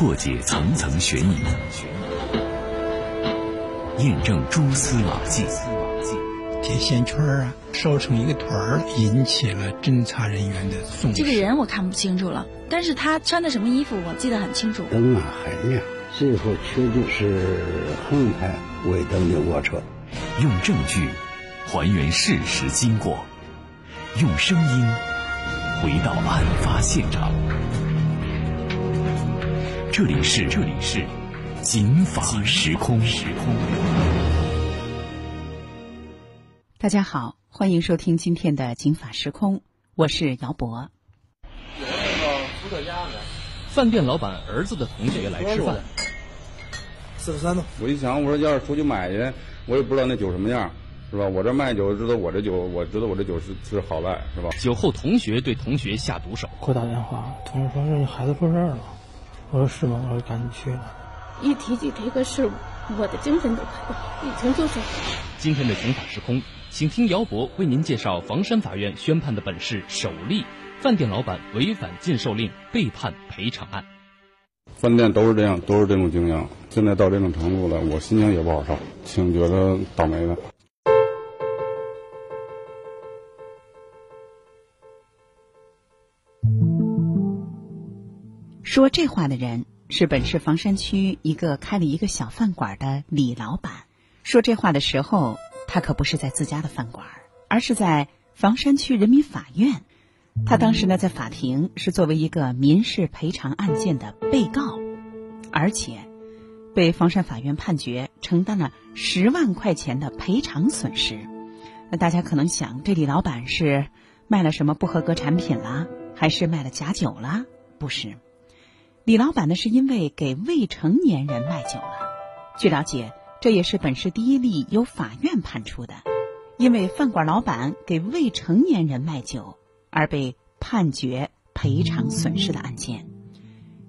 破解层层悬疑，验证蛛丝马迹。铁线圈啊，烧成一个团儿，引起了侦查人员的重视。这个人我看不清楚了，但是他穿的什么衣服我记得很清楚。灯啊很亮，最后确定是横排尾灯的卧车。用证据还原事实经过，用声音回到案发现场。这里是这里是警法时空时空。大家好，欢迎收听今天的警法时空，我是姚博。有那个伏特加没？饭店老板儿子的同学来吃饭。四十三度。我一想，我说要是出去买去，我也不知道那酒什么样，是吧？我这卖酒，知道我这酒，我知道我这酒是是好赖，是吧？酒后同学对同学下毒手。给我打电话，同学说是孩子出事了。我说是吗？我说赶紧去了。一提起这个事，我的精神都快不好，已经就是。今天的刑法时空，请听姚博为您介绍房山法院宣判的本市首例饭店老板违反禁售令被判赔偿案。饭店都是这样，都是这种经营。现在到这种程度了，我心情也不好受，挺觉得倒霉的。说这话的人是本市房山区一个开了一个小饭馆的李老板。说这话的时候，他可不是在自家的饭馆，而是在房山区人民法院。他当时呢，在法庭是作为一个民事赔偿案件的被告，而且被房山法院判决承担了十万块钱的赔偿损失。那大家可能想，这李老板是卖了什么不合格产品啦，还是卖了假酒啦？不是。李老板呢，是因为给未成年人卖酒了。据了解，这也是本市第一例由法院判处的，因为饭馆老板给未成年人卖酒而被判决赔偿损失的案件。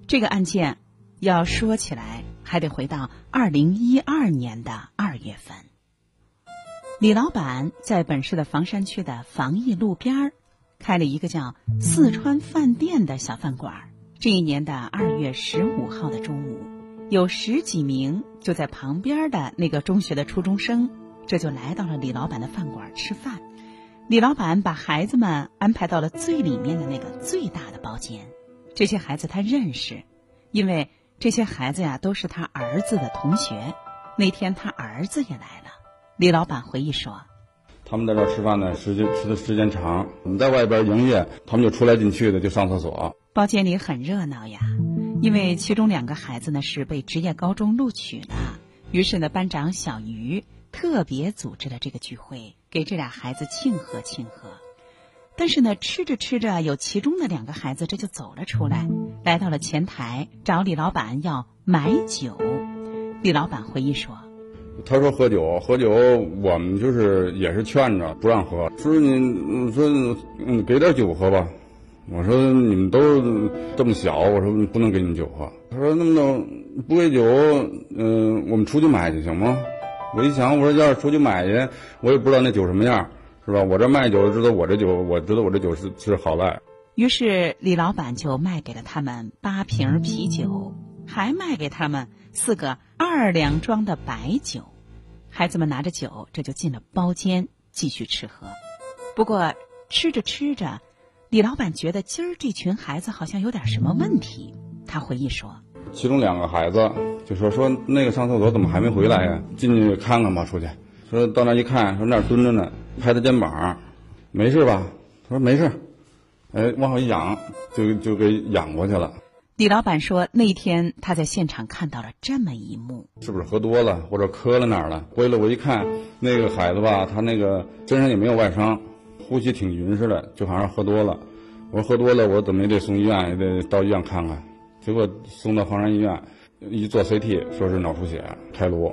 这个案件要说起来，还得回到二零一二年的二月份。李老板在本市的房山区的防疫路边儿开了一个叫“四川饭店”的小饭馆儿。这一年的二月十五号的中午，有十几名就在旁边的那个中学的初中生，这就来到了李老板的饭馆吃饭。李老板把孩子们安排到了最里面的那个最大的包间。这些孩子他认识，因为这些孩子呀都是他儿子的同学。那天他儿子也来了。李老板回忆说：“他们在这儿吃饭呢，时间吃的时间长，我们在外边营业，他们就出来进去的，就上厕所。”包间里很热闹呀，因为其中两个孩子呢是被职业高中录取的，于是呢班长小于特别组织了这个聚会，给这俩孩子庆贺庆贺。但是呢吃着吃着，有其中的两个孩子这就走了出来，来到了前台找李老板要买酒。李老板回忆说：“他说喝酒喝酒，我们就是也是劝着不让喝，说你说嗯给点酒喝吧。”我说你们都这么小，我说不能给你们酒喝。他说那么的不给酒，嗯，我们出去买去行吗？我一想，我说要是出去买去，我也不知道那酒什么样，是吧？我这卖酒知道我这酒，我知道我这酒是是好赖。于是李老板就卖给了他们八瓶啤酒，还卖给他们四个二两装的白酒。孩子们拿着酒，这就进了包间继续吃喝。不过吃着吃着。李老板觉得今儿这群孩子好像有点什么问题。他回忆说：“其中两个孩子就说说那个上厕所怎么还没回来呀？进去看看吧，出去。说到那一看，说那儿蹲着呢，拍他肩膀，没事吧？他说没事。哎，往后一仰，就就给仰过去了。”李老板说：“那天他在现场看到了这么一幕，是不是喝多了或者磕了哪儿了？回来我一看，那个孩子吧，他那个身上也没有外伤。”呼吸挺匀实的，就好像喝多了。我说喝多了，我怎么也得送医院，也得到医院看看。结果送到房山医院，一做 CT，说是脑出血开颅。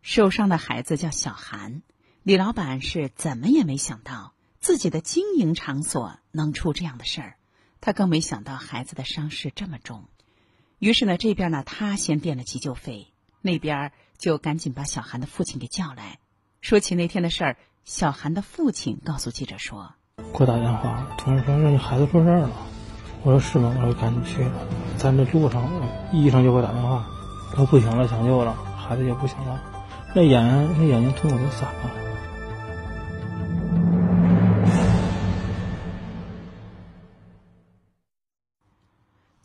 受伤的孩子叫小韩，李老板是怎么也没想到自己的经营场所能出这样的事儿，他更没想到孩子的伤势这么重。于是呢，这边呢他先垫了急救费，那边就赶紧把小韩的父亲给叫来，说起那天的事儿。小韩的父亲告诉记者说：“给我打电话，同事说让你孩子出事了。”我说：“是吗？”我说：“赶紧去了。”在那路上，医生就给我打电话，说不行了，抢救了，孩子也不行了，那眼那眼睛瞳孔都散了。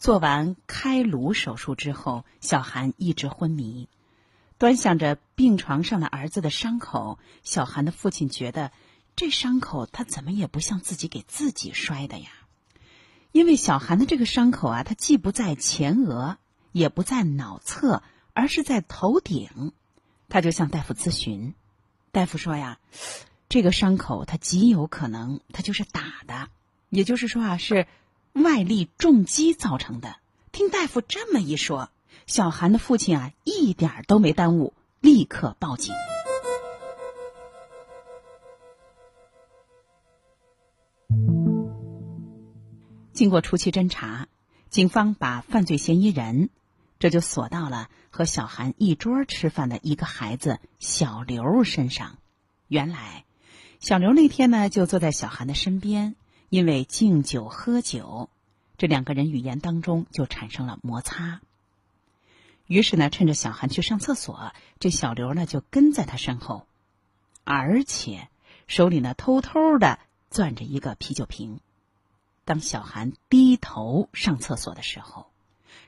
做完开颅手术之后，小韩一直昏迷，端详着病床上的儿子的伤口，小韩的父亲觉得这伤口他怎么也不像自己给自己摔的呀。因为小韩的这个伤口啊，它既不在前额，也不在脑侧，而是在头顶。他就向大夫咨询，大夫说呀，这个伤口它极有可能它就是打的，也就是说啊是。外力重击造成的。听大夫这么一说，小韩的父亲啊，一点都没耽误，立刻报警。经过初期侦查，警方把犯罪嫌疑人这就锁到了和小韩一桌吃饭的一个孩子小刘身上。原来，小刘那天呢，就坐在小韩的身边。因为敬酒喝酒，这两个人语言当中就产生了摩擦。于是呢，趁着小韩去上厕所，这小刘呢就跟在他身后，而且手里呢偷偷的攥着一个啤酒瓶。当小韩低头上厕所的时候，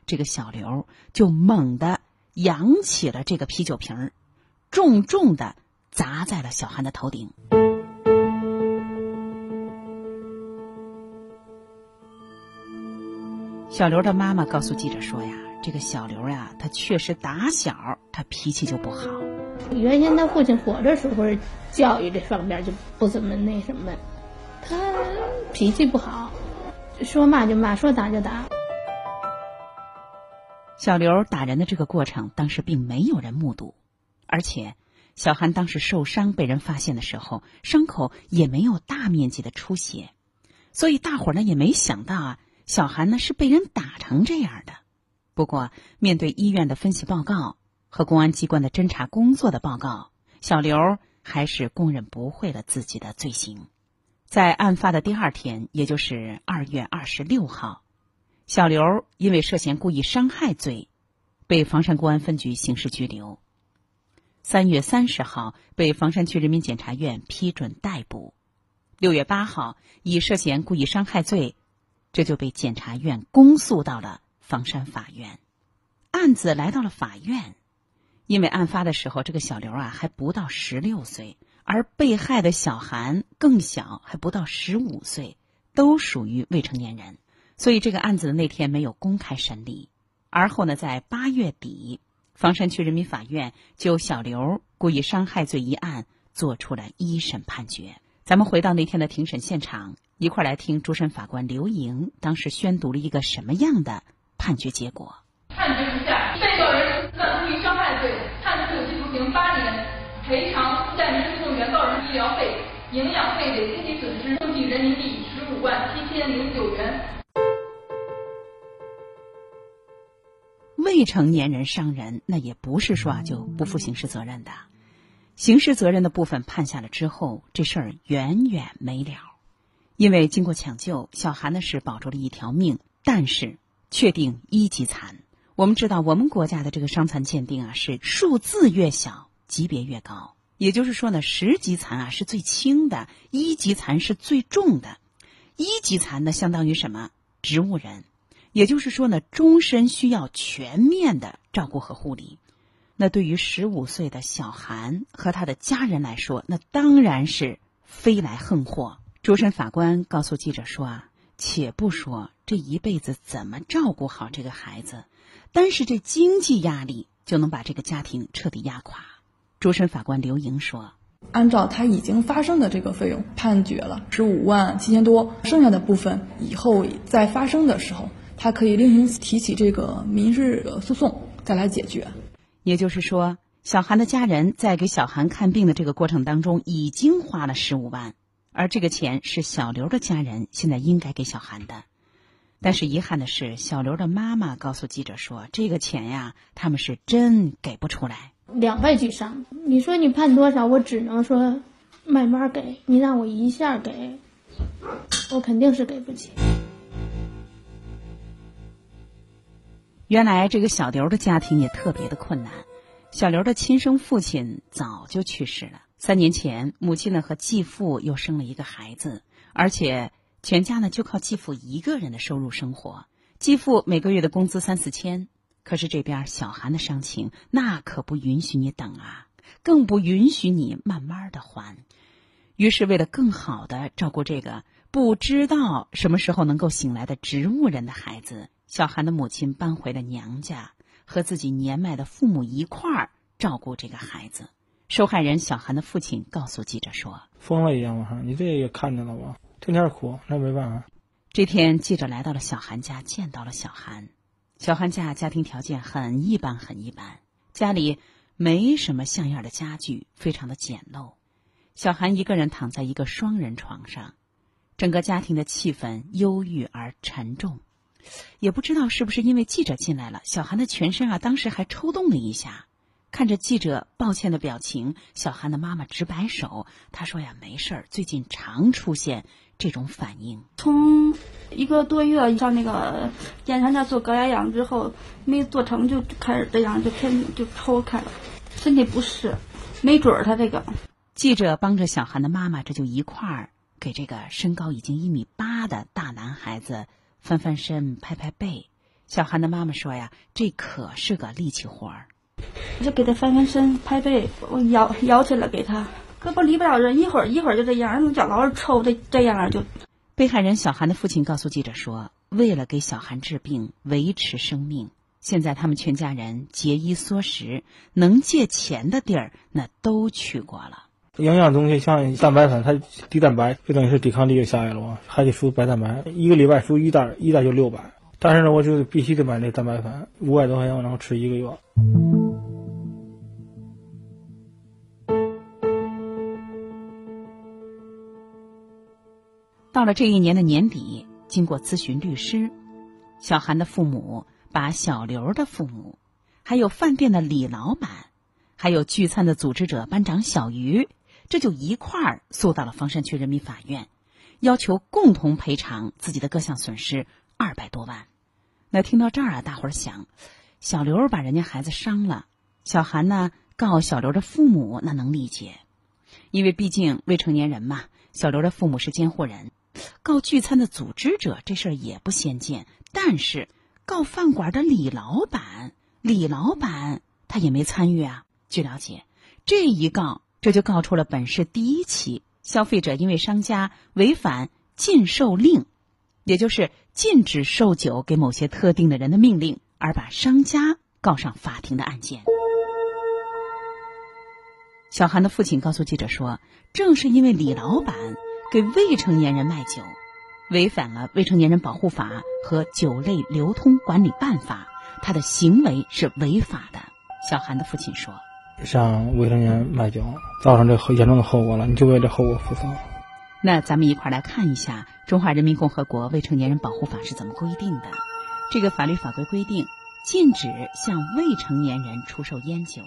这个小刘就猛地扬起了这个啤酒瓶，重重的砸在了小韩的头顶。小刘的妈妈告诉记者说：“呀，这个小刘呀，他确实打小他脾气就不好。原先他父亲活着时候，教育这方面就不怎么那什么，他脾气不好，说骂就骂，说打就打。小刘打人的这个过程，当时并没有人目睹，而且小韩当时受伤被人发现的时候，伤口也没有大面积的出血，所以大伙儿呢也没想到啊。”小韩呢是被人打成这样的，不过面对医院的分析报告和公安机关的侦查工作的报告，小刘还是供认不讳了自己的罪行。在案发的第二天，也就是二月二十六号，小刘因为涉嫌故意伤害罪，被房山公安分局刑事拘留。三月三十号，被房山区人民检察院批准逮捕。六月八号，以涉嫌故意伤害罪。这就被检察院公诉到了房山法院，案子来到了法院，因为案发的时候这个小刘啊还不到十六岁，而被害的小韩更小，还不到十五岁，都属于未成年人，所以这个案子的那天没有公开审理。而后呢，在八月底，房山区人民法院就小刘故意伤害罪一案作出了一审判决。咱们回到那天的庭审现场。一块来听主审法官刘莹当时宣读了一个什么样的判决结果？判决如下：被告人犯故意伤害罪，判处有期徒刑八年，赔偿在民运动原告人医疗费、营养费等经济损失共计人民币十五万七千零九元。未成年人伤人，那也不是说啊就不负刑事责任的。刑事责任的部分判下了之后，这事儿远远没了。因为经过抢救，小韩呢是保住了一条命，但是确定一级残。我们知道，我们国家的这个伤残鉴定啊，是数字越小，级别越高。也就是说呢，十级残啊是最轻的，一级残是最重的。一级残呢，相当于什么？植物人。也就是说呢，终身需要全面的照顾和护理。那对于十五岁的小韩和他的家人来说，那当然是飞来横祸。主审法官告诉记者说：“啊，且不说这一辈子怎么照顾好这个孩子，单是这经济压力就能把这个家庭彻底压垮。”主审法官刘莹说：“按照他已经发生的这个费用，判决了十五万七千多，剩下的部分以后再发生的时候，他可以另行提起这个民事诉讼再来解决。也就是说，小韩的家人在给小韩看病的这个过程当中，已经花了十五万。”而这个钱是小刘的家人现在应该给小韩的，但是遗憾的是，小刘的妈妈告诉记者说：“这个钱呀，他们是真给不出来。”两败俱伤。你说你判多少？我只能说慢慢给。你让我一下给，我肯定是给不起。原来这个小刘的家庭也特别的困难。小刘的亲生父亲早就去世了，三年前母亲呢和继父又生了一个孩子，而且全家呢就靠继父一个人的收入生活。继父每个月的工资三四千，可是这边小韩的伤情那可不允许你等啊，更不允许你慢慢的还。于是为了更好的照顾这个不知道什么时候能够醒来的植物人的孩子，小韩的母亲搬回了娘家。和自己年迈的父母一块儿照顾这个孩子。受害人小韩的父亲告诉记者说：“疯了一样嘛，你这也看见了吧？天天哭，那没办法。”这天，记者来到了小韩家，见到了小韩。小韩家家庭条件很一般，很一般，家里没什么像样的家具，非常的简陋。小韩一个人躺在一个双人床上，整个家庭的气氛忧郁而沉重。也不知道是不是因为记者进来了，小韩的全身啊，当时还抽动了一下。看着记者抱歉的表情，小韩的妈妈直摆手。她说呀：“没事儿，最近常出现这种反应。从一个多月上那个检查那做高压氧之后，没做成就开始这样，就天就抽开了，身体不适，没准儿他这个。”记者帮着小韩的妈妈，这就一块儿给这个身高已经一米八的大男孩子。翻翻身，拍拍背，小韩的妈妈说呀：“这可是个力气活儿。”我就给他翻翻身，拍背，我摇摇起来给他，胳膊离不了人，一会儿一会儿就这样，那脚老是抽这，这样就。被害人小韩的父亲告诉记者说：“为了给小韩治病，维持生命，现在他们全家人节衣缩食，能借钱的地儿那都去过了。”营养东西像蛋白粉，它低蛋白，就等于是抵抗力就下来了嘛，还得输白蛋白，一个礼拜输一袋，一袋就六百。但是呢，我就必须得买那蛋白粉，五百多块钱我能吃一个月。到了这一年的年底，经过咨询律师，小韩的父母把小刘的父母，还有饭店的李老板，还有聚餐的组织者班长小鱼。这就一块儿诉到了房山区人民法院，要求共同赔偿自己的各项损失二百多万。那听到这儿啊，大伙儿想，小刘把人家孩子伤了，小韩呢告小刘的父母，那能理解，因为毕竟未成年人嘛。小刘的父母是监护人，告聚餐的组织者这事儿也不鲜见。但是告饭馆的李老板，李老板他也没参与啊。据了解，这一告。这就告出了本市第一起消费者因为商家违反禁售令，也就是禁止售酒给某些特定的人的命令，而把商家告上法庭的案件。小韩的父亲告诉记者说：“正是因为李老板给未成年人卖酒，违反了《未成年人保护法》和《酒类流通管理办法》，他的行为是违法的。”小韩的父亲说。向未成年人卖酒，造成这严重的后果了，你就为这后果负责。那咱们一块儿来看一下《中华人民共和国未成年人保护法》是怎么规定的。这个法律法规规定，禁止向未成年人出售烟酒，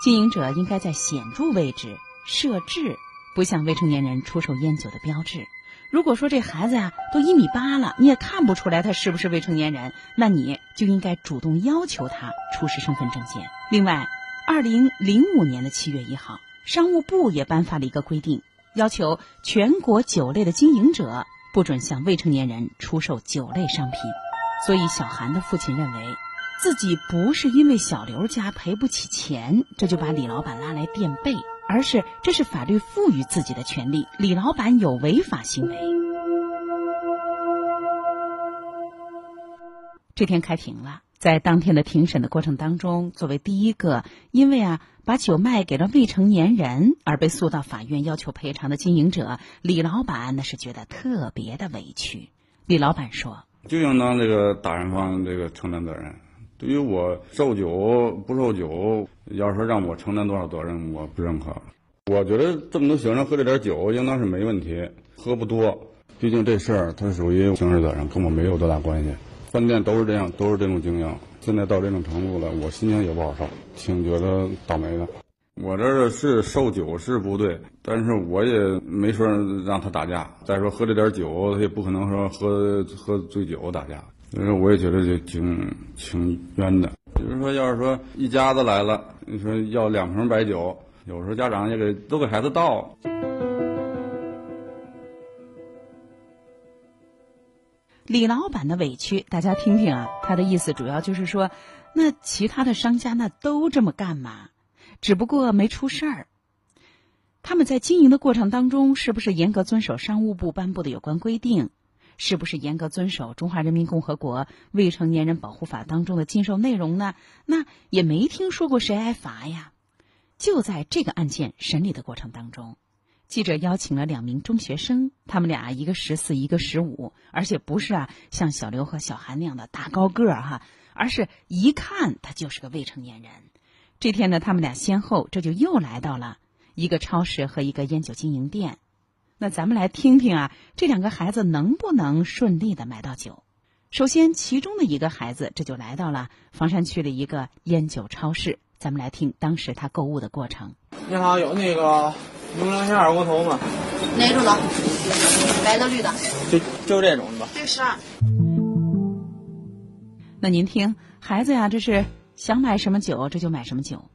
经营者应该在显著位置设置不向未成年人出售烟酒的标志。如果说这孩子呀都一米八了，你也看不出来他是不是未成年人，那你就应该主动要求他出示身份证件。另外，二零零五年的七月一号，商务部也颁发了一个规定，要求全国酒类的经营者不准向未成年人出售酒类商品。所以，小韩的父亲认为，自己不是因为小刘家赔不起钱，这就把李老板拉来垫背，而是这是法律赋予自己的权利，李老板有违法行为。这天开庭了。在当天的庭审的过程当中，作为第一个因为啊把酒卖给了未成年人而被诉到法院要求赔偿的经营者李老板，那是觉得特别的委屈。李老板说：“就应当这个打人方这个承担责任。对于我售酒不售酒，要说让我承担多少责任，我不认可。我觉得这么多学生喝这点酒，应当是没问题，喝不多。毕竟这事儿它属于刑事责任，跟我没有多大关系。”饭店都是这样，都是这种经营。现在到这种程度了，我心情也不好受，挺觉得倒霉的。我这是售酒是不对，但是我也没说让他打架。再说喝这点酒，他也不可能说喝喝醉酒打架。所以说我也觉得就挺挺冤的。比如说，要是说一家子来了，你说要两瓶白酒，有时候家长也给都给孩子倒。李老板的委屈，大家听听啊，他的意思主要就是说，那其他的商家那都这么干嘛？只不过没出事儿。他们在经营的过程当中，是不是严格遵守商务部颁布的有关规定？是不是严格遵守《中华人民共和国未成年人保护法》当中的禁售内容呢？那也没听说过谁挨罚呀。就在这个案件审理的过程当中，记者邀请了两名中学生，他们俩一个十四，一个十五，而且不是啊像小刘和小韩那样的大高个儿哈，而是一看他就是个未成年人。这天呢，他们俩先后这就又来到了一个超市和一个烟酒经营店。那咱们来听听啊，这两个孩子能不能顺利的买到酒？首先，其中的一个孩子这就来到了房山区的一个烟酒超市。咱们来听当时他购物的过程。你好，有那个牛两下二锅头吗？哪种的？白的、绿的？就就这种的。这个十二。那您听，孩子呀，这是想买什么酒，这就买什么酒。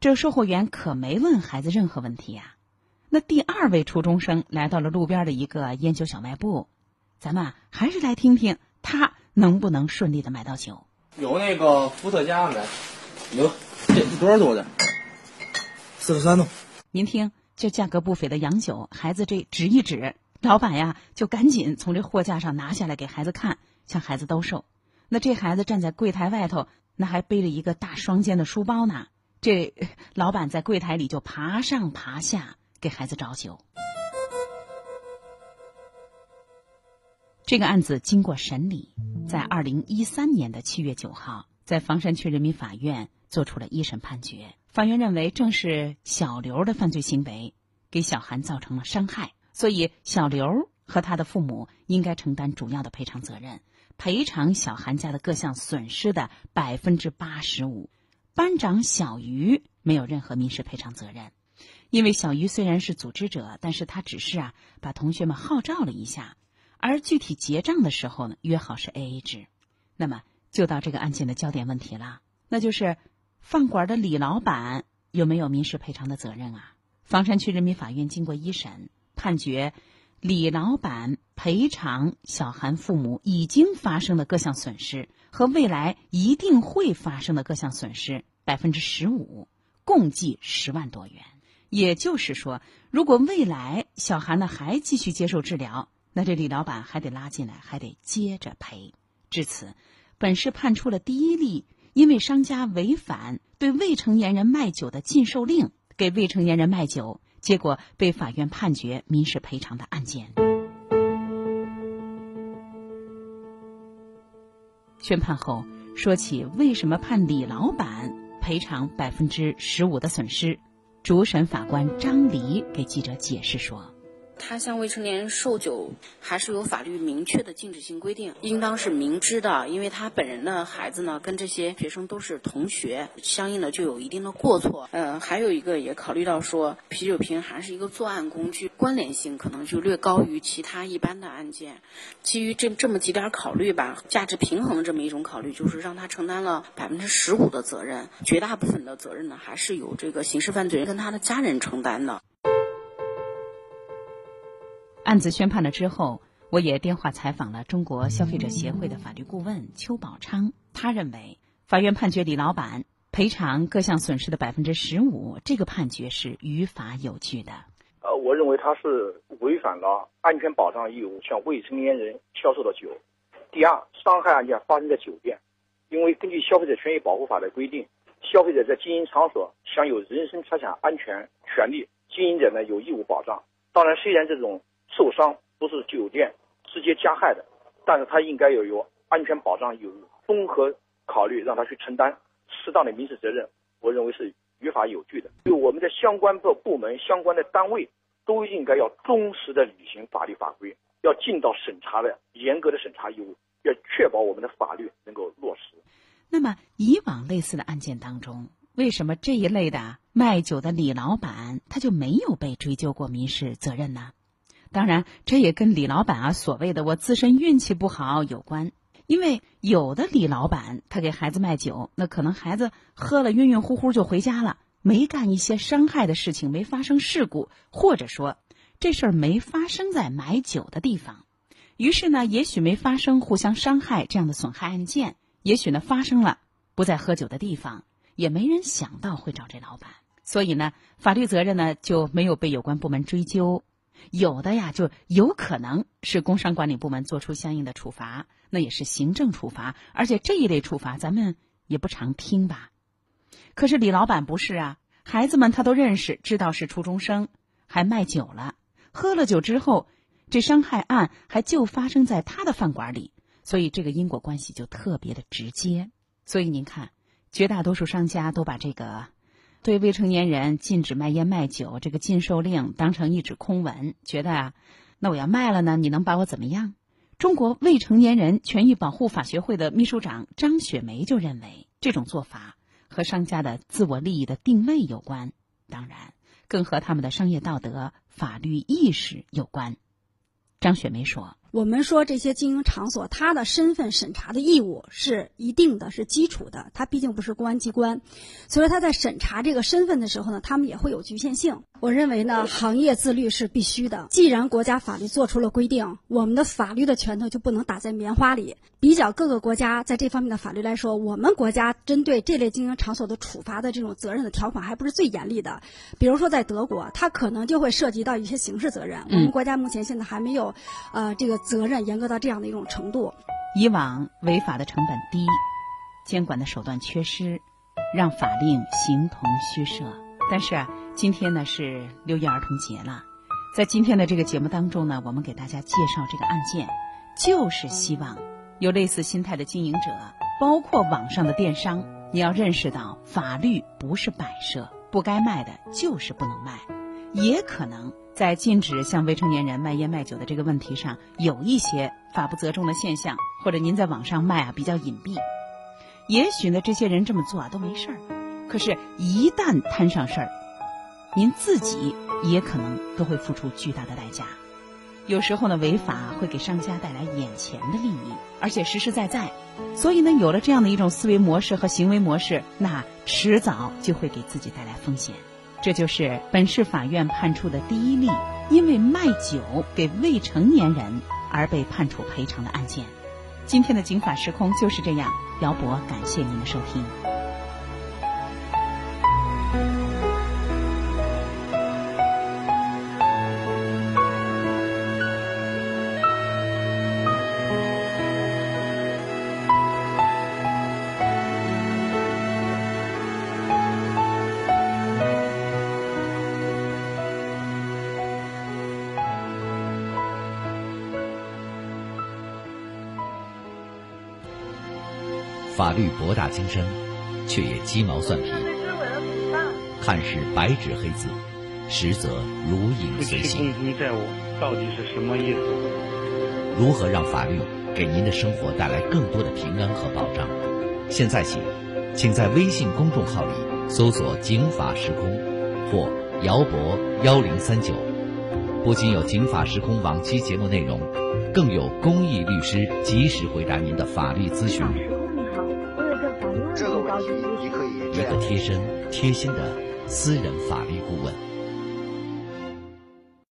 这售货员可没问孩子任何问题呀。那第二位初中生来到了路边的一个烟酒小卖部，咱们还是来听听他能不能顺利的买到酒。有那个伏特加没？有，这多少度的？四十三度。您听，这价格不菲的洋酒，孩子这指一指，老板呀就赶紧从这货架上拿下来给孩子看，向孩子兜售。那这孩子站在柜台外头，那还背着一个大双肩的书包呢。这老板在柜台里就爬上爬下。给孩子找酒。这个案子经过审理，在二零一三年的七月九号，在房山区人民法院作出了一审判决。法院认为，正是小刘的犯罪行为给小韩造成了伤害，所以小刘和他的父母应该承担主要的赔偿责任，赔偿小韩家的各项损失的百分之八十五。班长小于没有任何民事赔偿责任。因为小鱼虽然是组织者，但是他只是啊把同学们号召了一下，而具体结账的时候呢，约好是 A A 制。那么就到这个案件的焦点问题了，那就是饭馆的李老板有没有民事赔偿的责任啊？房山区人民法院经过一审判决，李老板赔偿小韩父母已经发生的各项损失和未来一定会发生的各项损失百分之十五，共计十万多元。也就是说，如果未来小韩呢还继续接受治疗，那这李老板还得拉进来，还得接着赔。至此，本市判处了第一例因为商家违反对未成年人卖酒的禁售令，给未成年人卖酒，结果被法院判决民事赔偿的案件。宣判后，说起为什么判李老板赔偿百分之十五的损失。主审法官张黎给记者解释说。他向未成年人售酒，还是有法律明确的禁止性规定，应当是明知的。因为他本人的孩子呢，跟这些学生都是同学，相应的就有一定的过错。嗯，还有一个也考虑到说，啤酒瓶还是一个作案工具，关联性可能就略高于其他一般的案件。基于这这么几点考虑吧，价值平衡这么一种考虑，就是让他承担了百分之十五的责任，绝大部分的责任呢，还是由这个刑事犯罪人跟他的家人承担的。案子宣判了之后，我也电话采访了中国消费者协会的法律顾问邱宝昌。他认为，法院判决李老板赔偿各项损失的百分之十五，这个判决是于法有据的。呃，我认为他是违反了安全保障义务，向未成年人销售的酒。第二，伤害案件发生在酒店，因为根据《消费者权益保护法》的规定，消费者在经营场所享有人身财产安全权利，经营者呢有义务保障。当然，虽然这种受伤不是酒店直接加害的，但是他应该要有安全保障义务，综合考虑让他去承担适当的民事责任，我认为是于法有据的。就我们的相关的部门、相关的单位都应该要忠实的履行法律法规，要尽到审查的严格的审查义务，要确保我们的法律能够落实。那么，以往类似的案件当中，为什么这一类的卖酒的李老板他就没有被追究过民事责任呢？当然，这也跟李老板啊所谓的“我自身运气不好”有关。因为有的李老板他给孩子卖酒，那可能孩子喝了晕晕乎乎就回家了，没干一些伤害的事情，没发生事故，或者说这事儿没发生在买酒的地方。于是呢，也许没发生互相伤害这样的损害案件，也许呢发生了不在喝酒的地方，也没人想到会找这老板，所以呢，法律责任呢就没有被有关部门追究。有的呀，就有可能是工商管理部门做出相应的处罚，那也是行政处罚，而且这一类处罚咱们也不常听吧。可是李老板不是啊，孩子们他都认识，知道是初中生，还卖酒了，喝了酒之后，这伤害案还就发生在他的饭馆里，所以这个因果关系就特别的直接。所以您看，绝大多数商家都把这个。对未成年人禁止卖烟卖酒这个禁售令当成一纸空文，觉得啊，那我要卖了呢，你能把我怎么样？中国未成年人权益保护法学会的秘书长张雪梅就认为，这种做法和商家的自我利益的定位有关，当然更和他们的商业道德、法律意识有关。张雪梅说。我们说这些经营场所，它的身份审查的义务是一定的，是基础的。它毕竟不是公安机关，所以他在审查这个身份的时候呢，他们也会有局限性。我认为呢，行业自律是必须的。既然国家法律做出了规定，我们的法律的拳头就不能打在棉花里。比较各个国家在这方面的法律来说，我们国家针对这类经营场所的处罚的这种责任的条款还不是最严厉的。比如说在德国，它可能就会涉及到一些刑事责任。我们国家目前现在还没有，呃，这个。责任严格到这样的一种程度，以往违法的成本低，监管的手段缺失，让法令形同虚设。但是啊，今天呢是六一儿童节了，在今天的这个节目当中呢，我们给大家介绍这个案件，就是希望有类似心态的经营者，包括网上的电商，你要认识到法律不是摆设，不该卖的就是不能卖，也可能。在禁止向未成年人卖烟卖酒的这个问题上，有一些法不责众的现象，或者您在网上卖啊比较隐蔽，也许呢这些人这么做啊都没事儿，可是，一旦摊上事儿，您自己也可能都会付出巨大的代价。有时候呢，违法会给商家带来眼前的利益，而且实实在在，所以呢，有了这样的一种思维模式和行为模式，那迟早就会给自己带来风险。这就是本市法院判处的第一例因为卖酒给未成年人而被判处赔偿的案件。今天的警法时空就是这样，姚博感谢您的收听。法律博大精深，却也鸡毛蒜皮。看似白纸黑字，实则如影随形。共同债务到底是什么意思？如何让法律给您的生活带来更多的平安和保障？现在起，请在微信公众号里搜索“警法时空”或“姚博幺零三九”，不仅有警法时空往期节目内容，更有公益律师及时回答您的法律咨询。一个贴身、贴心的私人法律顾问。